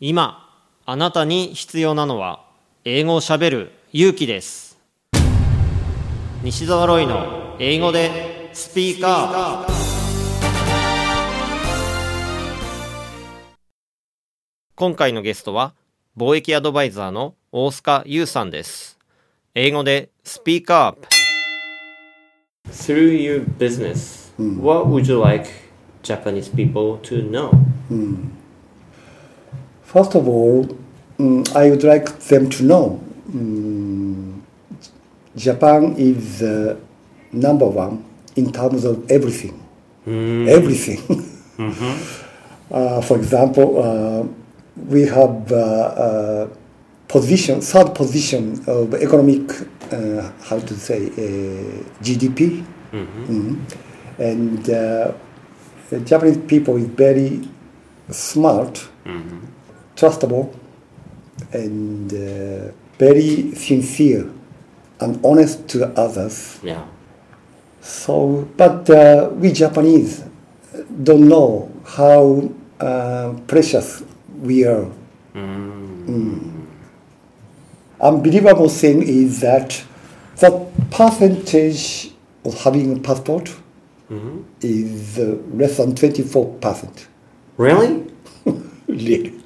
今あなたに必要なのは英語をしゃべる勇気です。西澤ロイの英語でスピーカー。今回のゲストは貿易アドバイザーの大須賀優さんです。英語でスピーカー Through your business, what would you like Japanese people to know? First of all, mm, I would like them to know mm, Japan is uh, number one in terms of everything. Everything. uh, for example, uh, we have uh, uh, position, third position of economic, uh, how to say, uh, GDP. Mhm. And uh, the Japanese people is very smart trustable and uh, very sincere and honest to others. Yeah. So, but uh, we Japanese don't know how uh, precious we are. Mm. Unbelievable thing is that the percentage of having a passport is uh, less than 24%. Really? Really?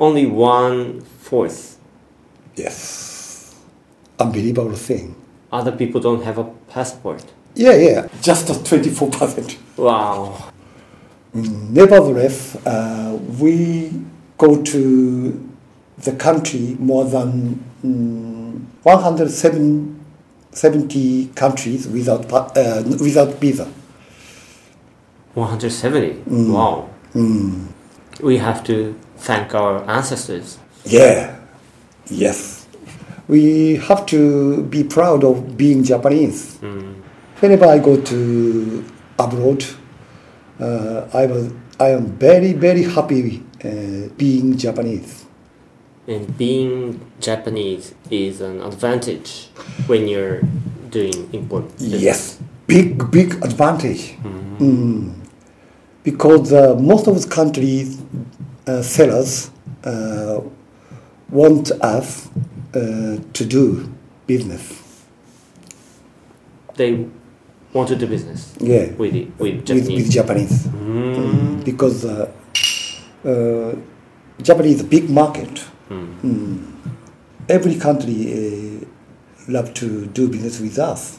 Only one fourth. Yes. Unbelievable thing. Other people don't have a passport. Yeah, yeah, just a 24%. Wow. Nevertheless, uh, we go to the country more than mm, 170 countries without, uh, without visa. 170. Wow. We have to thank our ancestors. Yeah, yes. We have to be proud of being Japanese. Whenever I go to abroad, uh, I, was, I am very, very happy uh, being Japanese. And being Japanese is an advantage when you're doing import. business. Yes, big, big advantage. Mm. Because uh, most of the countries, uh, sellers uh, want us uh, to do business. They want to do business Yeah, with it, with with, Japanese. with Japanese. Mm, Because uh, uh, Japanese is a big market. Mm. Every country uh, love to do business with us.